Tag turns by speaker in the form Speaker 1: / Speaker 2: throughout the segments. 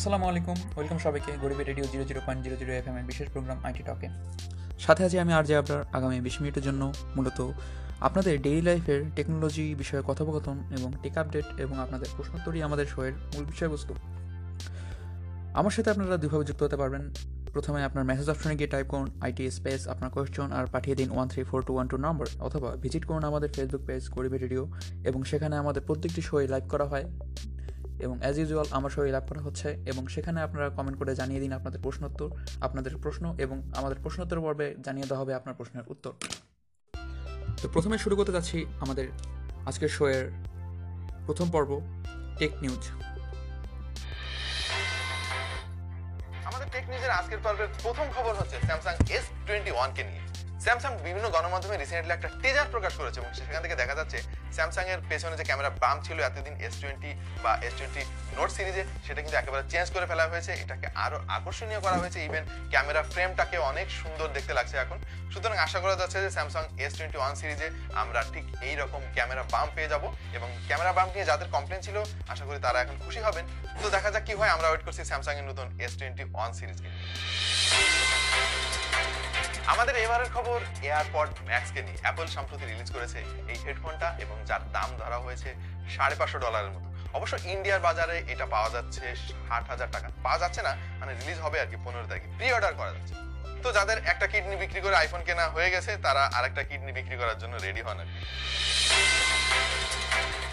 Speaker 1: আসসালামু আলাইকুম। ওয়েলকাম সবাইকে গরিবের radio zero zero point zero zero F এর বিশেষ প্রোগ্রাম আইটি টকে। সাথে আছি আমি আর যে আপনার আগামী বিশ মিনিটের জন্য মূলত আপনাদের ডেইলি লাইফের টেকনোলজি বিষয়ে কথোপকথন এবং টেক আপডেট এবং আপনাদের প্রশ্নোত্তরই আমাদের শোয়ের মূল বিষয়বস্তু। আমার সাথে আপনারা দুইভাবে যুক্ত হতে পারবেন। প্রথমে আপনার মেসেজ অপশনে গিয়ে টাইপ করুন আইটি স্পেস আপনার কোয়েশ্চন আর পাঠিয়ে দিন one three four two one two নম্বর অথবা ভিজিট করুন আমাদের ফেসবুক পেজ গরিবের রেডিও এবং সেখানে আমাদের প্রত্যেকটি শোয়ে লাইভ করা হয়। এবং অ্যাজ ইউজুয়াল আমার শরীর লাভ করা হচ্ছে এবং সেখানে আপনারা কমেন্ট করে জানিয়ে দিন আপনাদের প্রশ্নোত্তর, আপনাদের প্রশ্ন এবং আমাদের প্রশ্নোত্তর পর্বে জানিয়ে দেওয়া হবে আপনার প্রশ্নের উত্তর। তো প্রথমে শুরু করতে যাচ্ছি আমাদের আজকের শোয়ের প্রথম পর্ব টেক নিউজ
Speaker 2: আমাদের টেক নিউজের আজকের পর্বের প্রথম খবর হচ্ছে স্যামসাং এস টোয়েন্টি ওয়ানকে নিয়ে। স্যামসাং বিভিন্ন গণমাধ্যমে রিসেন্টলি একটা টিজার প্রকাশ করেছে এবং সেখান থেকে দেখা যাচ্ছে স্যামসাং এর পেছনে যে ক্যামেরা বাম ছিল এতদিন এস টোয়েন্টি বা এস টোয়েন্টি নোট সিরিজে সেটা কিন্তু একেবারে চেঞ্জ করে ফেলা হয়েছে। এটাকে আরও আকর্ষণীয় করা হয়েছে। ইভেন ক্যামেরা ফ্রেমটাকে অনেক সুন্দর দেখতে লাগছে এখন। সুতরাং আশা করা যাচ্ছে যে স্যামসাং এস টোয়েন্টি ওয়ান সিরিজে আমরা ঠিক এই রকম ক্যামেরা বাম পেয়ে যাব এবং ক্যামেরা বাম নিয়ে যাদের কমপ্লেন ছিল, আশা করি তারা এখন খুশি হবেন। তো দেখা যাক কি হয়। আমরা ওয়েট করছি স্যামসাং এর নতুন এস টোয়েন্টি ওয়ান সিরিজকে আমাদের এবারের খবর এয়ারপড ম্যাক্সকে নিয়ে। অ্যাপল সম্প্রতি রিলিজ করেছে এই হেডফোনটা এবং যার দাম ধরা হয়েছে সাড়ে পাঁচশো ডলারের মতো। অবশ্য ইন্ডিয়ার বাজারে এটা পাওয়া যাচ্ছে ষাট হাজার টাকা। পাওয়া যাচ্ছে না মানে রিলিজ হবে আর কি পনেরো তারিখে। প্রি অর্ডার করা যাচ্ছে। তো যাদের একটা কিডনি বিক্রি করে আইফোন কেনা হয়ে গেছে, তারা আরেকটা কিডনি বিক্রি করার জন্য রেডি হন আর কি।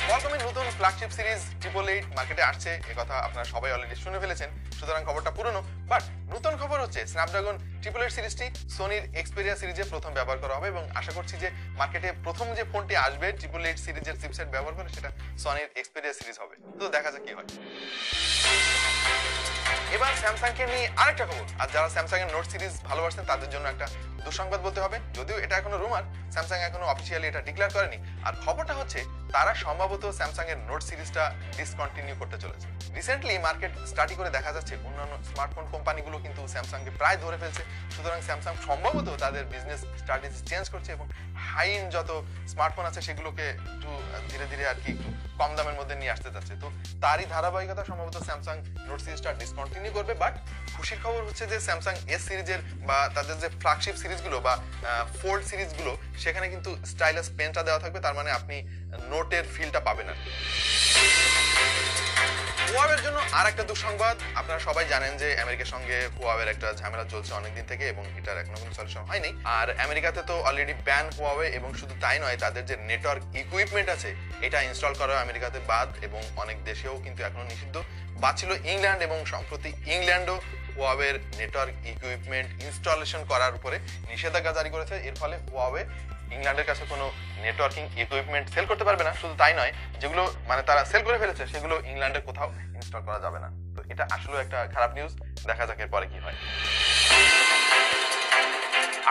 Speaker 2: কোয়ালকমের নতুন ফ্ল্যাগশিপ সিরিজ ট্রিপল এইট মার্কেটে আসছে কথা আপনারা সবাই অলরেডি শুনে ফেলেছেন। সুতরাং খবরটা পুরনো বাট নতুন খবর হচ্ছে স্ন্যাপড্রাগন ট্রিপল এইট সিরিজটি সোনির এক্সপেরিয়া সিরিজে প্রথম ব্যবহার করা হবে এবং আশা করছি যে মার্কেটে প্রথম যে ফোনটি আসবে ট্রিপল এইট সিরিজের চিপসেট ব্যবহার করে সেটা সনির এক্সপেরিয়া সিরিজ হবে। তো দেখা যাক কি হয়। এবার স্যামসাংকে নিয়ে আরেকটা খবর। আর যারা স্যামসাং এর নোট সিরিজ ভালোবাসেন, তাদের জন্য একটা দুঃসংবাদ বলতে হবে। যদিও এটা এখনও রুমার স্যামসাং এখনও অফিসিয়ালি এটা ডিক্লেয়ার করেনি। আর খবরটা হচ্ছে তারা সম্ভবত স্যামসাং এর নোট সিরিজটা ডিসকন্টিনিউ করতে চলেছে। রিসেন্টলি মার্কেট স্টাডি করে দেখা যাচ্ছে, অন্যান্য স্মার্টফোন কোম্পানিগুলো কিন্তু স্যামসাংকে প্রায় ধরে ফেলছে। সুতরাং স্যামসাং সম্ভবত তাদের বিজনেস স্ট্র্যাটেজি চেঞ্জ করছে এবং হাই এন্ড যত স্মার্টফোন আছে সেগুলোকে একটু, ধীরে ধীরে আর কি একটু কম দামের মধ্যে নিয়ে আসতে যাচ্ছে। তো তারই ধারাবাহিকতা সম্ভবত স্যামসাং নোট সিরিজটা ডিসকন্টিনিউ করবে বাট খুশির খবর হচ্ছে যে স্যামসাং এস সিরিজের বা তাদের যে ফ্ল্যাগশিপ সিরিজগুলো বা ফোল্ড সিরিজগুলো, সেখানে কিন্তু স্টাইলাস পেনটা দেওয়া থাকবে। তার মানে আপনি নোটের ফিলটা পাবেন আর হুয়াওয়ের জন্য আর একটা দুঃসংবাদ। আপনারা সবাই জানেন যে আমেরিকার সঙ্গে হুয়াওয়ের একটা ঝামেলা চলছে অনেকদিন থেকে এবং এটার এখনও কোনো সলিউশন হয়নি। আর আমেরিকাতে তো অলরেডি ব্যান হুয়াওয়ে এবং শুধু তাই নয়, তাদের যে নেটওয়ার্ক ইকুইপমেন্ট আছে, এটা ইনস্টল করা আমেরিকাতে বাদ এবং অনেক দেশেও কিন্তু এখনও নিষিদ্ধ। বাদ ছিল ইংল্যান্ড এবং সম্প্রতি ইংল্যান্ডও হুয়াওয়ের নেটওয়ার্ক ইকুইপমেন্ট ইনস্টলেশন করার উপরে নিষেধাজ্ঞা জারি করেছে। এর ফলে হুয়াওয়ে ইংল্যান্ডের কাছে কোনো নেটওয়ার্কিং ইকুইপমেন্ট সেল করতে পারবে না, শুধু তাই নয়, যেগুলো মানে তারা সেল করে ফেলেছে, সেগুলো ইংল্যান্ডের কোথাও ইনস্টল করা যাবে না। তো এটা আসলে একটা খারাপ নিউজ দেখা যাক এরপরে কি হয়।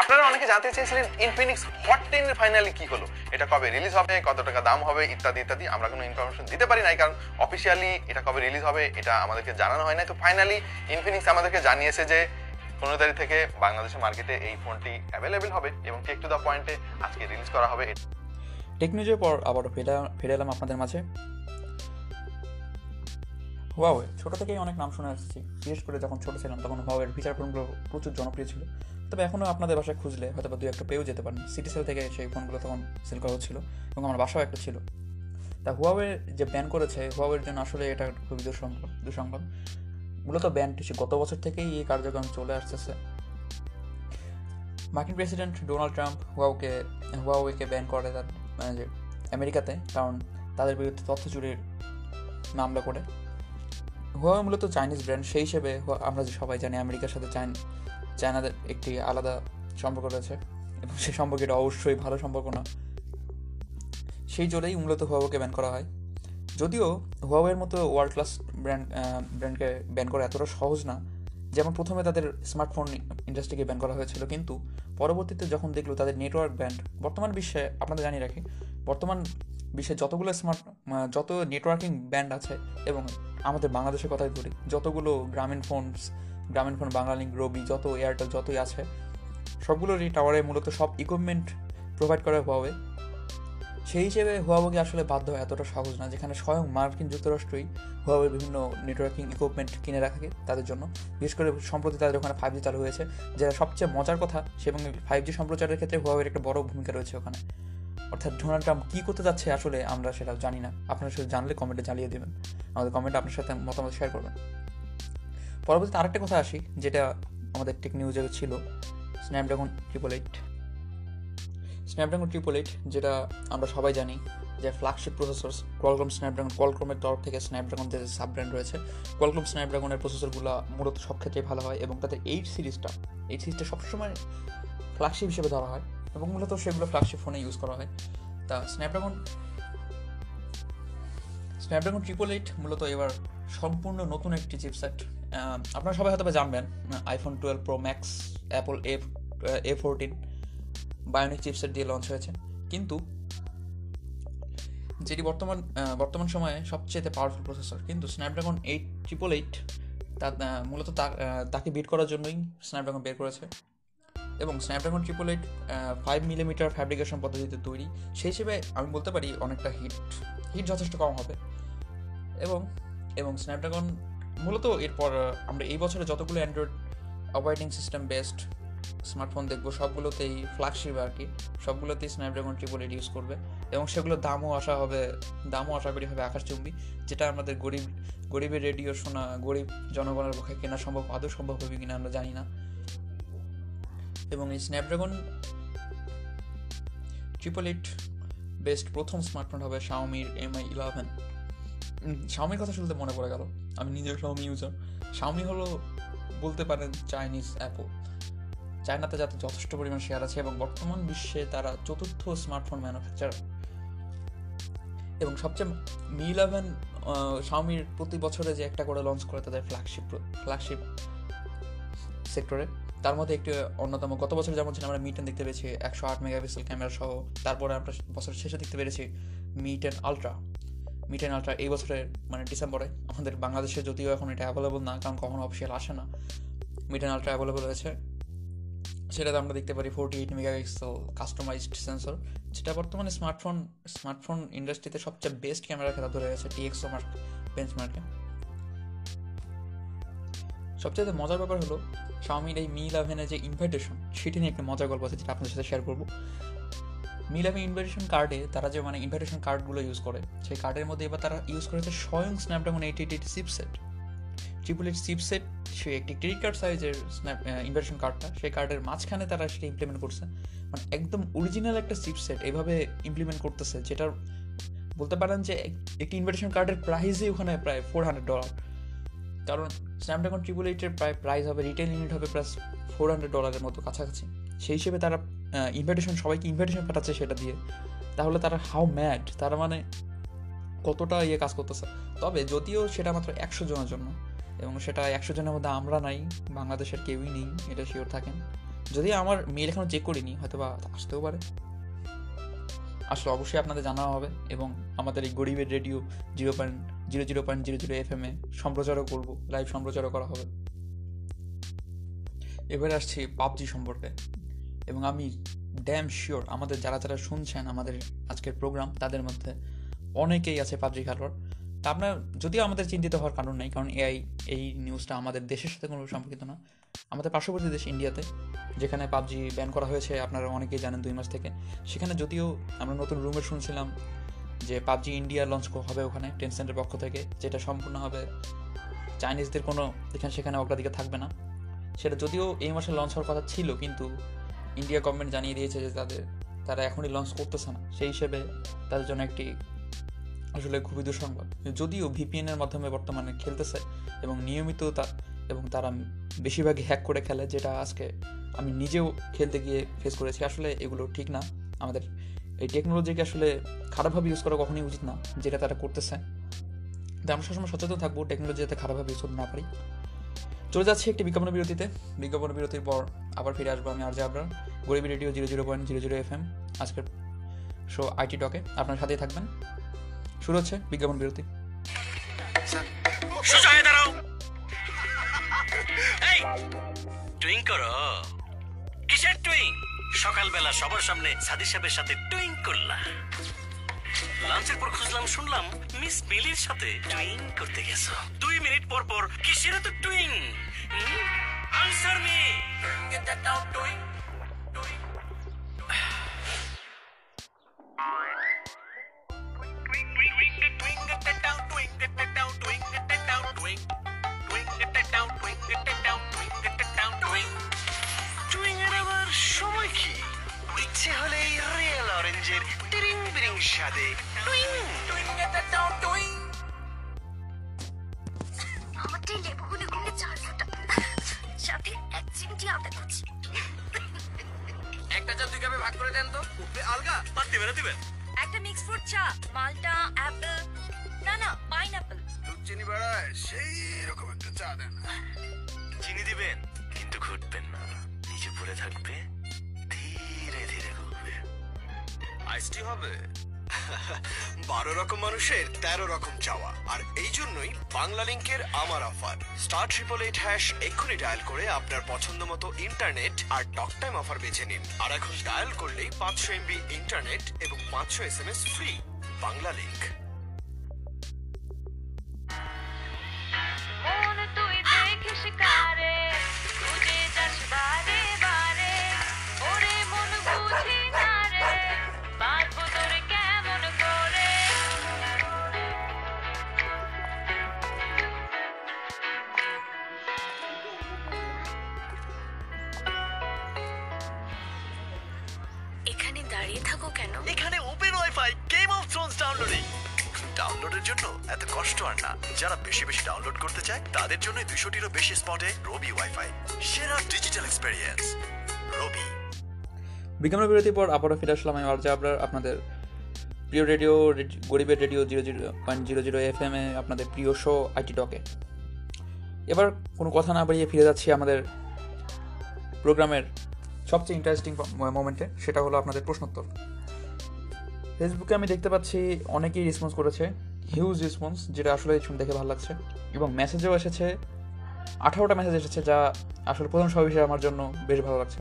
Speaker 2: আপনারা অনেকে জানতে চেয়েছিলেন ইনফিনিক্স হট ফাইনালি কি হলো? এটা কবে রিলিজ হবে, কত টাকা দাম হবে, ইত্যাদি ইত্যাদি। আমরা কোনো ইনফরমেশন দিতে পারি নাই, কারণ অফিসিয়ালি এটা কবে রিলিজ হবে, এটা আমাদেরকে জানানো হয় না তো ফাইনালি ইনফিনিক্স আমাদেরকে জানিয়েছে যে পনেরো তারিখ থেকে বাংলাদেশের মার্কেটে এই ফোনটি অ্যাভেলেবেল হবে এবং টেক টু দ্য পয়েন্টে আজকে রিলিজ করা হবে।
Speaker 1: টেক নিউজের পর আবারও ফিরে ফিরে এলাম আপনাদের মাঝে। হুয়াওয়ে ছোটো থেকেই অনেক নাম শুনে আসছি। বিশেষ করে যখন ছোটো ছিলাম, তখন হুয়াওয়ের ফিচার ফোনগুলো প্রচুর জনপ্রিয় ছিল। তবে এখনও আপনাদের বাসায় খুঁজলে হয়তো দু একটা পেয়েও যেতে পারেন। সিটি সেল থেকে সেই ফোনগুলো তখন সেল করা হচ্ছিল এবং আমার বাসাও একটা ছিল। তা হুয়াওয়ে যে ব্যান করেছে হুয়াওয়ের জন্য আসলে এটা খুবই দুঃসংবাদ দুঃসংবাদ। মূলত ব্যানটি গত বছর থেকেই এই কার্যক্রম চলে আসতেছে। মার্কিন প্রেসিডেন্ট ডোনাল্ড ট্রাম্প হুয়াওকে, হুয়াওয়েকে ব্যান করে তার মানে আমেরিকাতে, কারণ তাদের বিরুদ্ধে তথ্য চুরির মামলা করে। হুয়াওয়ে মূলত চাইনিজ ব্র্যান্ড সেই হিসেবে আমরা যে সবাই জানি আমেরিকার সাথে চাইন, চায়নাদের একটি আলাদা সম্পর্ক রয়েছে, এবং সেই সম্পর্কটা অবশ্যই ভালো সম্পর্ক না। সেই জোরেই মূলত হুয়াওকে ব্যান করা হয়। যদিও হুয়াওয়ের মতো ওয়ার্ল্ড ক্লাস ব্র্যান্ড ব্র্যান্ডকে ব্যান করা এতটা সহজ না, যেমন প্রথমে তাদের স্মার্টফোন ইন্ডাস্ট্রিকে ব্যান করা হয়েছিল, কিন্তু পরবর্তীতে যখন দেখল তাদের নেটওয়ার্ক ব্যান্ড বর্তমান বিশ্বে, আপনাদের জানিয়ে রাখি, বর্তমান বিশ্বে যতগুলো স্মার্ট যত নেটওয়ার্কিং ব্যান্ড আছে এবং আমাদের বাংলাদেশের কথাই ধরি যতগুলো গ্রামীণ ফোনস গ্রামীণ ফোন বাংলালিঙ্ক রবি, যত এয়ারটেল যতই আছে, সবগুলোরই টাওয়ারে মূলত সব ইকুইপমেন্ট প্রোভাইড করা হবে সেই হিসেবে হুয়াওকে আসলে বাধ্য এতটা সহজ না, যেখানে স্বয়ং মার্কিন যুক্তরাষ্ট্রই হুয়াওয়ের বিভিন্ন নেটওয়ার্কিং ইকুইপমেন্ট কিনে রাখে তাদের জন্য। বিশেষ করে সম্প্রতি তাদের ওখানে ফাইভ জি চালু হয়েছে, যেটা সবচেয়ে মজার কথা এবং ফাইভ জি সম্প্রচারের ক্ষেত্রে হুয়াওয়ের একটা বড় ভূমিকা রয়েছে ওখানে। অর্থাৎ ডোনাল্ড ট্রাম্প কী করতে যাচ্ছে আসলে আমরা সেটা জানি না। আপনারা সেটা জানলে কমেন্টে জানিয়ে দেবেন। আমাদের কমেন্টে আপনার সাথে মতামত শেয়ার করবেন। পরবর্তীতে আরেকটা কথা আসি, যেটা আমাদের টেক নিউজে ছিল Snapdragon triple eight Snapdragon triple eight যেটা আমরা সবাই জানি যে ফ্ল্যাগশিপ প্রসেসর কোয়ালকম স্ন্যাপড্রাগন কোয়ালকমের তরফ থেকে স্ন্যাপড্রাগন যে সাব ব্র্যান্ড রয়েছে কোয়ালকম স্ন্যাপড্রাগনের প্রসেসরগুলো মূলত সব ক্ষেত্রেই ভালো হয় এবং তাদের এইট সিরিজটা এইট সিরিজটা সবসময় ফ্ল্যাগশিপ হিসেবে ধরা হয় এবং মূলত সেগুলো ফ্ল্যাগশিপ ফোনে ইউজ করা হয়। তা স্ন্যাপড্রাগন স্ন্যাপড্রাগন ট্রিপল এইট মূলত এবার সম্পূর্ণ নতুন একটি চিপসেট আপনারা সবাই হয়তো জানবেন iPhone twelve pro max Apple F A fourteen bionic chipset দিয়ে লঞ্চ হয়েছে। কিন্তু যেটি বর্তমান বর্তমান সময়ে সবচেয়ে পাওয়ারফুল প্রসেসর কিন্তু স্ন্যাপড্রাগন এইট ট্রিপল এইট তা মূলত তাকে বিট করার জন্যই স্ন্যাপড্রাগন বের করেছে। এবং Snapdragon triple eight five millimetre fabrication পদ্ধতিতে তৈরি, সেই হিসেবে আমি বলতে পারি অনেকটা হিট হিট যথেষ্ট কম হবে। এবং এবং স্ন্যাপড্রাগন মূলত এরপর আমরা এই বছরে যতগুলো Android operating system based smartphone দেখব, সবগুলোতেই ফ্ল্যাগশিপ আর কি। সবগুলোতেই স্ন্যাপড্রাগন ট্রিপল এইট ইউজ করবে এবং সেগুলোর দামও আশা হবে, দামও আশা করি হবে আকাশচুম্বী, যেটা আমাদের গরিব, গরিবের রেডিও শোনা, গরিব জনগণের পক্ষে কেনা সম্ভব, আদৌ সম্ভব হবে কিনা আমরা জানি না। এবং এই স্ন্যাপড্রাগন ট্রিপল এইট বেস্ট প্রথম স্মার্টফোন হবে শাওমির এমআই ইলেভেন শাওমির কথা শুনতে মনে পড়ে গেল। আমি নিজেও শাওমি ইউজার শাওমি হলো বলতে পারেন চাইনিজ অ্যাপল চায়নাতে যাতে যথেষ্ট পরিমাণ শেয়ার আছে এবং বর্তমান বিশ্বে তারা চতুর্থ স্মার্টফোন ম্যানুফ্যাকচার এবং সবচেয়ে মি ইলেভেন শাওমির প্রতি বছরে যে একটা করে লঞ্চ করে তাদের ফ্ল্যাগশিপ ফ্ল্যাগশিপ সেক্টরে তার মধ্যে একটি অন্যতম। গত বছর যেমন ছিল, আমরা মিটেন দেখতে পেয়েছি, একশো আট মেগাপিক্সেল ক্যামেরা সহ। তারপরে আমরা বছর শেষে দেখতে পেরেছি মিটেন আলট্রা মিটেন আলট্রা এই বছরের মানে ডিসেম্বরে, আমাদের বাংলাদেশে যদিও এখন এটা অ্যাভেলেবল না, কারণ কখনো অফিসিয়াল আসে না। মিটেন আলট্রা অ্যাভেলেবল হয়েছে। সেটাতে আমরা দেখতে পারি forty eight megapixel customised sensor যেটা বর্তমানে স্মার্টফোন স্মার্টফোন ইন্ডাস্ট্রিতে সবচেয়ে বেস্ট ক্যামেরা খেলা ধরে গেছে টিএক্সও মার্ক বেঞ্চমার্কে সবচেয়ে মজার ব্যাপার হলো শাওমির এই মি ইলেভেনের যে ইনভাইটেশন সেটি নিয়ে একটা মজার গল্প আছে যেটা আপনাদের সাথে শেয়ার করব। মি ইলেভেন ইনভাইটেশন কার্ডে তারা যে মানে ইনভাইটেশন কার্ডগুলো ইউজ করে, সেই কার্ডের মধ্যে এবার তারা ইউজ করেছে স্বয়ং Snapdragon eight eight eight chipset triple eight chipset সে একটি ক্রেডিট কার্ড সাইজের স্ন্যাপ ইনভাইটেশন কার্ডটা সেই কার্ডের মাঝখানে তারা সেটা ইমপ্লিমেন্ট করছে। মানে একদম অরিজিনাল একটা চিপসেট এভাবে ইমপ্লিমেন্ট করতেছে যেটার বলতে পারেন যে একটি ইনভাইটেশন কার্ডের প্রাইসই ওখানে প্রায় ফোর হান্ড্রেড ডলার কারণ স্ন্যাপড্রাগন ট্রিপল এইটের প্রায় প্রাইস হবে রিটেল ইউনিট হবে প্লাস ফোর হান্ড্রেড ডলারের মতো কাছাকাছি। সেই হিসেবে তারা ইনভাইটেশন সবাইকে ইনভাইটেশন পাঠাচ্ছে সেটা দিয়ে। তাহলে তারা হাউ ম্যাড তারা মানে কতটা ইয়ে কাজ করতেছে? তবে যদিও সেটা মাত্র একশো জনের জন্য এবং সেটা একশো জনের মধ্যে আমরা নাই, বাংলাদেশের কেউই নেই, এটা শিওর থাকেন। যদি আমার মেল এখনও চেক করিনি হয়তো বা আসতেও পারে। আসলে অবশ্যই আপনাদের জানা হবে এবং আমাদের এই গরিবের radio zero point, zero zero point zero zero F M এ সম্প্রচারও করব লাইভ সম্প্রচারও করা হবে। এবারে আসছি পাবজি সম্পর্কে। এবং আমি ড্যাম শিওর আমাদের যারা যারা শুনছেন আমাদের আজকের প্রোগ্রাম তাদের মধ্যে অনেকেই আছে পাবজি খেলোয়াড়। তা আপনার, যদিও আমাদের চিন্তিত হওয়ার কারণ নেই, কারণ এআই এই নিউজটা আমাদের দেশের সাথে কোনো সম্পর্কিত না। আমাদের পার্শ্ববর্তী দেশ ইন্ডিয়াতে যেখানে পাবজি ব্যান করা হয়েছে, আপনারা অনেকেই জানেন দুই মাস থেকে। সেখানে যদিও আমরা নতুন রুমে শুনছিলাম যে পাবজি ইন্ডিয়া লঞ্চ হবে ওখানে টেনসেন্টের পক্ষ থেকে, যেটা সম্পূর্ণ হবে। চাইনিজদের কোনো এখানে, সেখানে অগ্রাধিকার থাকবে না। সেটা যদিও এই মাসে লঞ্চ হওয়ার কথা ছিল, কিন্তু ইন্ডিয়া গভর্নমেন্ট জানিয়ে দিয়েছে যে তাদের, তারা এখনই লঞ্চ করতেছে না। সেই হিসেবে তাদের জন্য একটি আসলে খুবই দুঃসংবাদ। যদিও ভিপিএন এর মাধ্যমে বর্তমানে খেলতেছে এবং নিয়মিত তা, এবং তারা বেশিরভাগই হ্যাক করে খেলে, যেটা আজকে আমি নিজেও খেলতে গিয়ে ফেস করেছি। আসলে এগুলো ঠিক না। আমাদের এই টেকনোলজিকে আসলে খারাপভাবে ইউজ করা কখনোই উচিত না, যেটা তারা করতেছে। তাই আমরা সবসময় সচেতন থাকব টেকনোলজি যাতে খারাপভাবে ইউজ করতে না পারি। চলে যাচ্ছি একটি বিজ্ঞাপন বিরতিতে। বিজ্ঞাপন বিরতির পর আবার ফিরে আসব আমি আর যে আপনার গরিব radio zero zero point zero zero F M. আজকের শো আইটি টকে। আপনার সাথেই থাকবেন। শুরু হচ্ছে বিজ্ঞাপন বিরতি।
Speaker 3: দাঁড়াও। এই টুইং করো। কিসের টুইং সকালবেলা সবার সামনে সাদি সাহেবের সাথে টুইং করলা লাঞ্চের পর খুঁজলাম শুনলাম মিস মিলির সাথে টুইং করতে গেছো। দুই মিনিট পর পর কিসের তো টুইং answer me get that out টুইং স্বাদে টুইং।
Speaker 4: লেবুগুলো গুলে চার ফোঁটা। সাথে এক চিমটি আদা কুচি।
Speaker 3: একটা চা দুই কাপে ভাগ করে দেন তো। আলগা? বাদ দিবেন দিবেন?
Speaker 4: একটা মিক্স ফ্রুট চা মালটা অ্যাপেল না না পাইনাপেল
Speaker 2: দুধ চিনি বাড়ায় সেই রকম একটা চা দেন।
Speaker 3: চিনি দিবেন কিন্তু ঘুরবেন না। নিচে পড়ে থাকবে ধীরে ধীরে ঘুরবে।
Speaker 5: আইসটি হবে? বারো রকম মানুষের তেরো রকম চাওয়া। আর এই জন্যই বাংলা লিঙ্কের আমার offer. Star triple eight hash এক্ষুনি ডায়াল করে আপনার পছন্দ মতো ইন্টারনেট আর টক টাইম অফার বেছে নিন। আর এখন ডায়াল করলেই পাঁচশো এমবি ইন্টারনেট এবং পাঁচশো S M S free Banglalink
Speaker 4: দাঁড়িয়ে থাকো কেন?
Speaker 3: এখানে open WiFi Game of Thrones downloading
Speaker 5: ডাউনলোডের জন্য এত কষ্ট আর না। যারা বেশি বেশি ডাউনলোড করতে চায় তাদের জন্য দুশোটিরও বেশি স্পটে রবি ওয়াইফাই। সেরা ডিজিটাল এক্সপেরিয়েন্স রবি।
Speaker 1: বিজ্ঞাপন বিরতির পর আবারও ফিরে আসলাম আমি আরজা আপনার আপনাদের প্রিয় রেডিও রেডি- গরিবের radio zero zero point zero zero F M এ আপনাদের প্রিয় শো আইটি টকে এবার কোনো কথা না বাড়িয়ে ফিরে যাচ্ছি আমাদের প্রোগ্রামের সবচেয়ে ইন্টারেস্টিং মোমেন্টে সেটা হলো আপনাদের প্রশ্নোত্তর। ফেসবুকে আমি দেখতে পাচ্ছি অনেকেই রেসপন্স করেছে হিউজ রেসপন্স যেটা আসলে শুনে দেখে ভালো লাগছে। এবং মেসেজেও এসেছে, আঠারোটা মেসেজ এসেছে যা আসলে প্রথম সব বিষয়ে আমার জন্য বেশ ভালো লাগছে।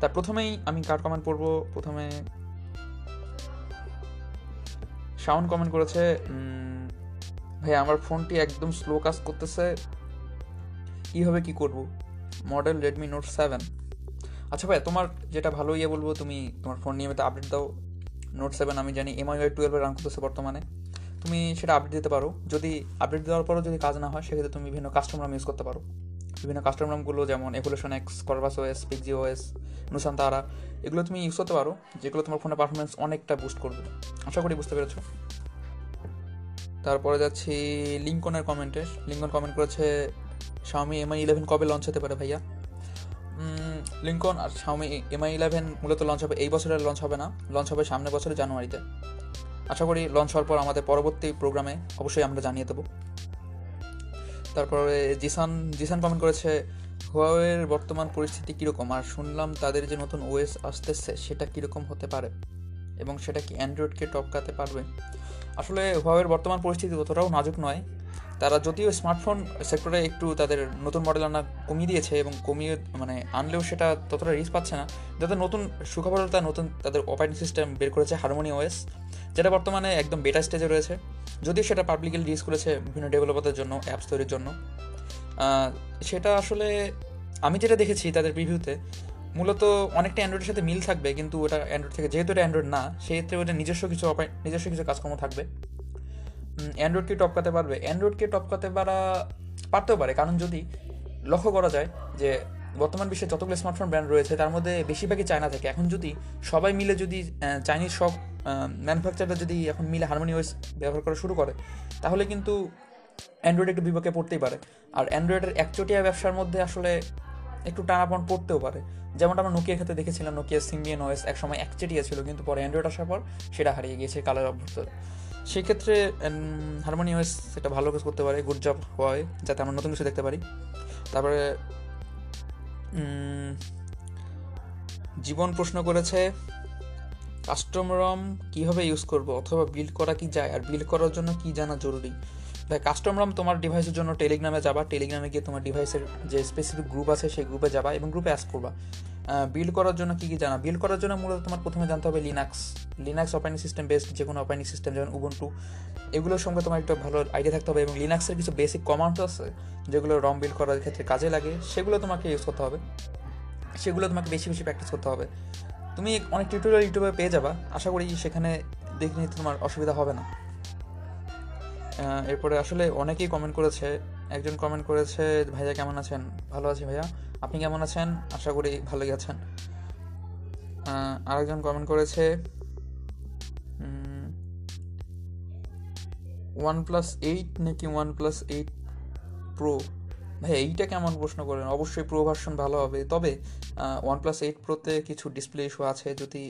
Speaker 1: তার প্রথমেই আমি কার কমেন্ট পড়ব? প্রথমে সাউন্ড কমেন্ট করেছে ভাই আমার ফোনটি একদম স্লো কাজ করতেছে। কীভাবে কি করব? মডেল রেডমি নোট সেভেন আচ্ছা ভাই তোমার যেটা ভালো ইয়ে বলব, তুমি তোমার ফোন নিয়মিত আপডেট দাও। নোট সেভেন আমি জানি এমআই টুয়েলভে রান করতেছে বর্তমানে। তুমি সেটা আপডেট দিতে পারো। যদি আপডেট দেওয়ার পরও যদি কাজ না হয়, সেক্ষেত্রে তুমি বিভিন্ন কাস্টমার ইউজ করতে পারো। বিভিন্ন কাস্টমার নামগুলো যেমন এভলিউশন এক্স করবাস ওএস পিকজি ওএস নুসান তারা এগুলো তুমি ইউজ করতে পারো, যেগুলো তোমার ফোনের পারফরমেন্স অনেকটা বুস্ট করবে। আশা করি বুঝতে পেরেছ। তারপরে যাচ্ছি লিঙ্কনের কমেন্টে লিঙ্কন কমেন্ট করেছে শাওমি এমআই ইলেভেন কবে লঞ্চ হতে পারে ভাইয়া? লিঙ্কন আর শাওমি এমআই ইলেভেন মূলত লঞ্চ হবে এই বছরের লঞ্চ হবে না লঞ্চ হবে সামনের বছরের জানুয়ারিতে। আশা করি লঞ্চ হওয়ার পর আমাদের পরবর্তী প্রোগ্রামে অবশ্যই আমরা জানিয়ে দেবো। তারপরে জিসান জিসান কমেন্ট করেছে হুয়াওয়ের বর্তমান পরিস্থিতি কীরকম? আর শুনলাম তাদের যে নতুন ওএস আসতেছে, সেটা কীরকম হতে পারে? এবং সেটা কি অ্যান্ড্রয়েডকে টপকাতে পারবে? আসলে হুয়াওয়ের বর্তমান পরিস্থিতি অতটাও নাজুক নয়। তারা যদিও স্মার্টফোন সেক্টরে একটু তাদের নতুন মডেল আনা কমিয়ে দিয়েছে এবং কমিয়ে মানে আনলেও সেটা ততটা রিস্ক পাচ্ছে না। যাদের নতুন সুখবরতা নতুন তাদের অপারেটিং সিস্টেম বের করেছে হারমোনি ওএস যেটা বর্তমানে একদম বেটা স্টেজে রয়েছে। যদিও সেটা পাবলিকলি রিলিজ করেছে বিভিন্ন ডেভেলপারদের জন্য অ্যাপস তৈরির জন্য। সেটা আসলে আমি যেটা দেখেছি তাদের রিভিউতে মূলত অনেকটা অ্যান্ড্রয়েডের সাথে মিল থাকবে, কিন্তু ওটা অ্যান্ড্রয়েড থেকে, যেহেতু এটা অ্যান্ড্রয়েড না সেক্ষেত্রে ওটা নিজস্ব কিছু নিজস্ব কিছু কাজকর্ম থাকবে। অ্যান্ড্রয়েডকে টপকাতে পারবে। অ্যান্ড্রয়েডকে টপকাতে পারা পারতেও পারে। কারণ যদি লক্ষ্য করা যায় যে বর্তমান বিশ্বে যতগুলো স্মার্টফোন ব্র্যান্ড রয়েছে, তার মধ্যে বেশিরভাগই চায়না থেকে। এখন যদি সবাই মিলে যদি চাইনিজ সব ম্যানুফ্যাকচারটা যদি এখন মিলে হারমোনি ওয়েস ব্যবহার করা শুরু করে, তাহলে কিন্তু অ্যান্ড্রয়েড একটু বিপক্ষে পড়তেই পারে। আর অ্যান্ড্রয়েডের একচটিয়া ব্যবসার মধ্যে আসলে একটু টানাপন পড়তেও পারে। যেমনটা আমরা নোকিয়ার ক্ষেত্রে দেখেছিলাম নোকিয়া সিম্বিয়ান ওয়েস একসময় একচেটিয়া ছিল, কিন্তু পরে অ্যান্ড্রয়েড আসার পর সেটা হারিয়ে গিয়েছে কালের অভ্যর্থে সেক্ষেত্রে হারমোনিয়াম ওয়েস সেটা ভালো কাজ করতে পারে গুড জব হয়, যাতে আমরা নতুন কিছু দেখতে পারি। তারপরে জীবন প্রশ্ন করেছে কাস্টম রম কীভাবে ইউজ করব অথবা বিল্ড করা কি যায়, আর বিল্ড করার জন্য কি জানা জরুরি? ভাই কাস্টম রাম তোমার ডিভাইসের জন্য টেলিগ্রামে যাবা টেলিগ্রামে গিয়ে তোমার ডিভাইসের যে স্পেসিফিক গ্রুপ আছে সেই গ্রুপে যাবা এবং গ্রুপে অ্যাস করবা। বিল্ড করার জন্য কী কী জানা? বিল্ড করার জন্য মূলত তোমার প্রথমে জানতে হবে Linux Linux operating system based যে কোনো অপারেটিং সিস্টেম যেমন উবুন্টু এগুলোর সঙ্গে তোমার একটা ভালো আইডিয়া থাকতে হবে এবং লিনাক্সের কিছু বেসিক কমান্ড আছে, যেগুলো রম বিল্ড করার ক্ষেত্রে কাজে লাগে, সেগুলো তোমাকে ইউজ করতে হবে। সেগুলো তোমাকে বেশি বেশি প্র্যাকটিস করতে হবে। তুমি অনেক টিউটোরিয়াল ইউটিউবে পেয়ে যাবা, আশা করি সেখানে দেখে নিতে তোমার অসুবিধা হবে না। এরপরে আসলে অনেকেই কমেন্ট করেছে, একজন কমেন্ট করেছে, ভাইয়া কেমন আছেন? ভালো আছি ভাইয়া। আপনি কেমন আছেন? আশা করি ভালোই আছেন। আরেকজন কমেন্ট করেছে ওয়ান প্লাস এইট নাকি ওয়ান প্লাস এইট প্রো ভাই এইটা কেমন প্রশ্ন করেন? অবশ্যই প্রো ভার্সন ভালো হবে। তবে ওয়ান প্লাস এইট প্রোতে কিছু ডিসপ্লে ইস্যু আছে। যদি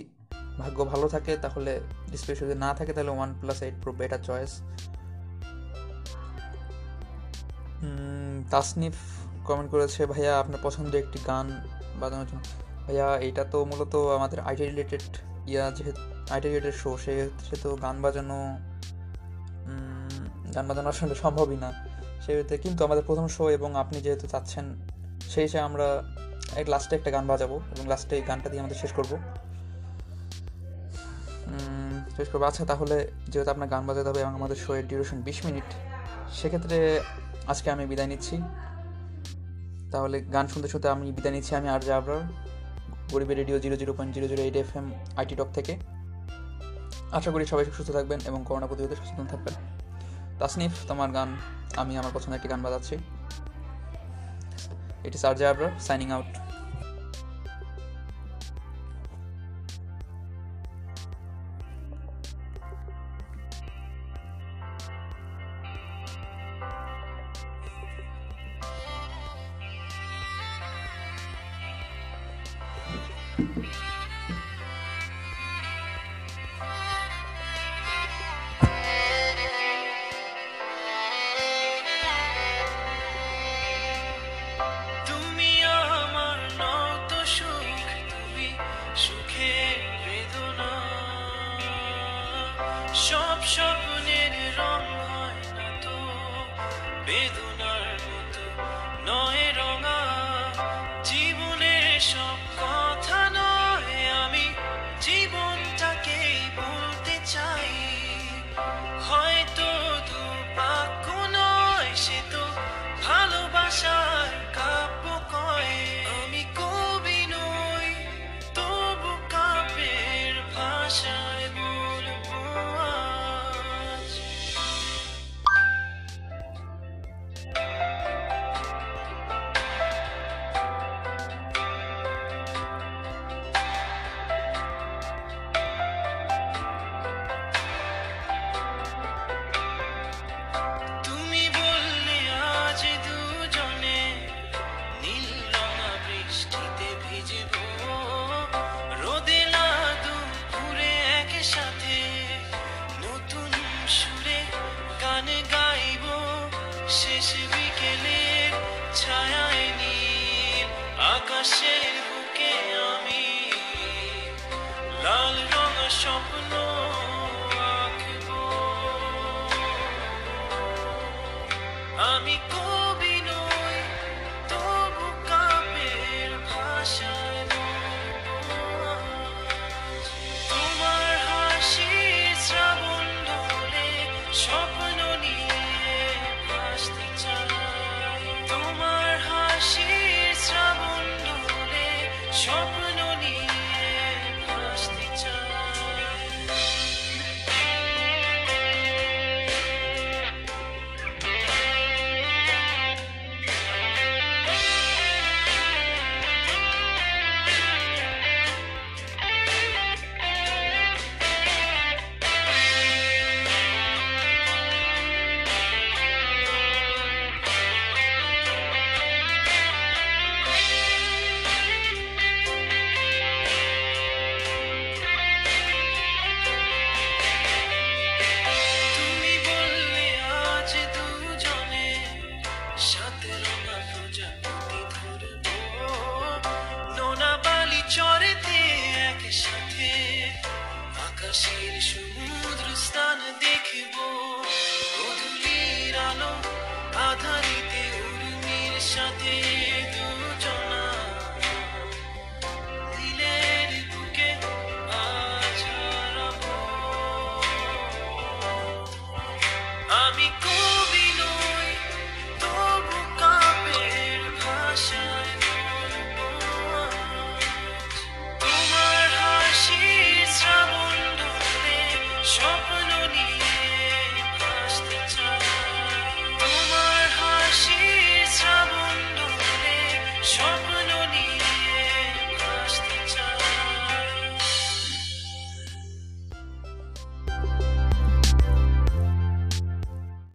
Speaker 1: ভাগ্য ভালো থাকে, তাহলে ডিসপ্লে ইস্যু যদি না থাকে, তাহলে OnePlus eight pro better choice Tasnif comment করেছে, ভাইয়া, আপনার পছন্দের একটি গান বাজানোর জন্য। ভাইয়া এটা তো মূলত আমাদের আইটি রিলেটেড ইয়া, যেহেতু আইটি রিলেটেড শো সে তো গান বাজানো গান বাজানো আসলে সম্ভবই না। সেক্ষেত্রে কিন্তু আমাদের প্রথম শো এবং আপনি যেহেতু চাচ্ছেন, সেই হিসেবে আমরা এক লাস্টে একটা গান বাজাবো এবং লাস্টে এই গানটা দিয়ে আমাদের শেষ করব। শেষ করব। আচ্ছা তাহলে যেহেতু আপনার গান বাজাতে হবে এবং আমাদের শোয়ের ডিউরেশন বিশ মিনিট, সেক্ষেত্রে আজকে আমি বিদায় নিচ্ছি। তাহলে গান শুনতে শুনতে আমি বিদায় নিচ্ছি আমি আর আবরার, গরিবের radio zero zero point zero zero eight F M IT talk থেকে। আশা করি সবাই সুস্থ থাকবেন এবং করোনা প্রতিরোধে সচেতন থাকবেন। তাসনিফ, তোমার গান, আমি আমার পছন্দের একটি গান বাজাচ্ছি। এটি সার আবরার সাইনিং আউট
Speaker 3: তুমি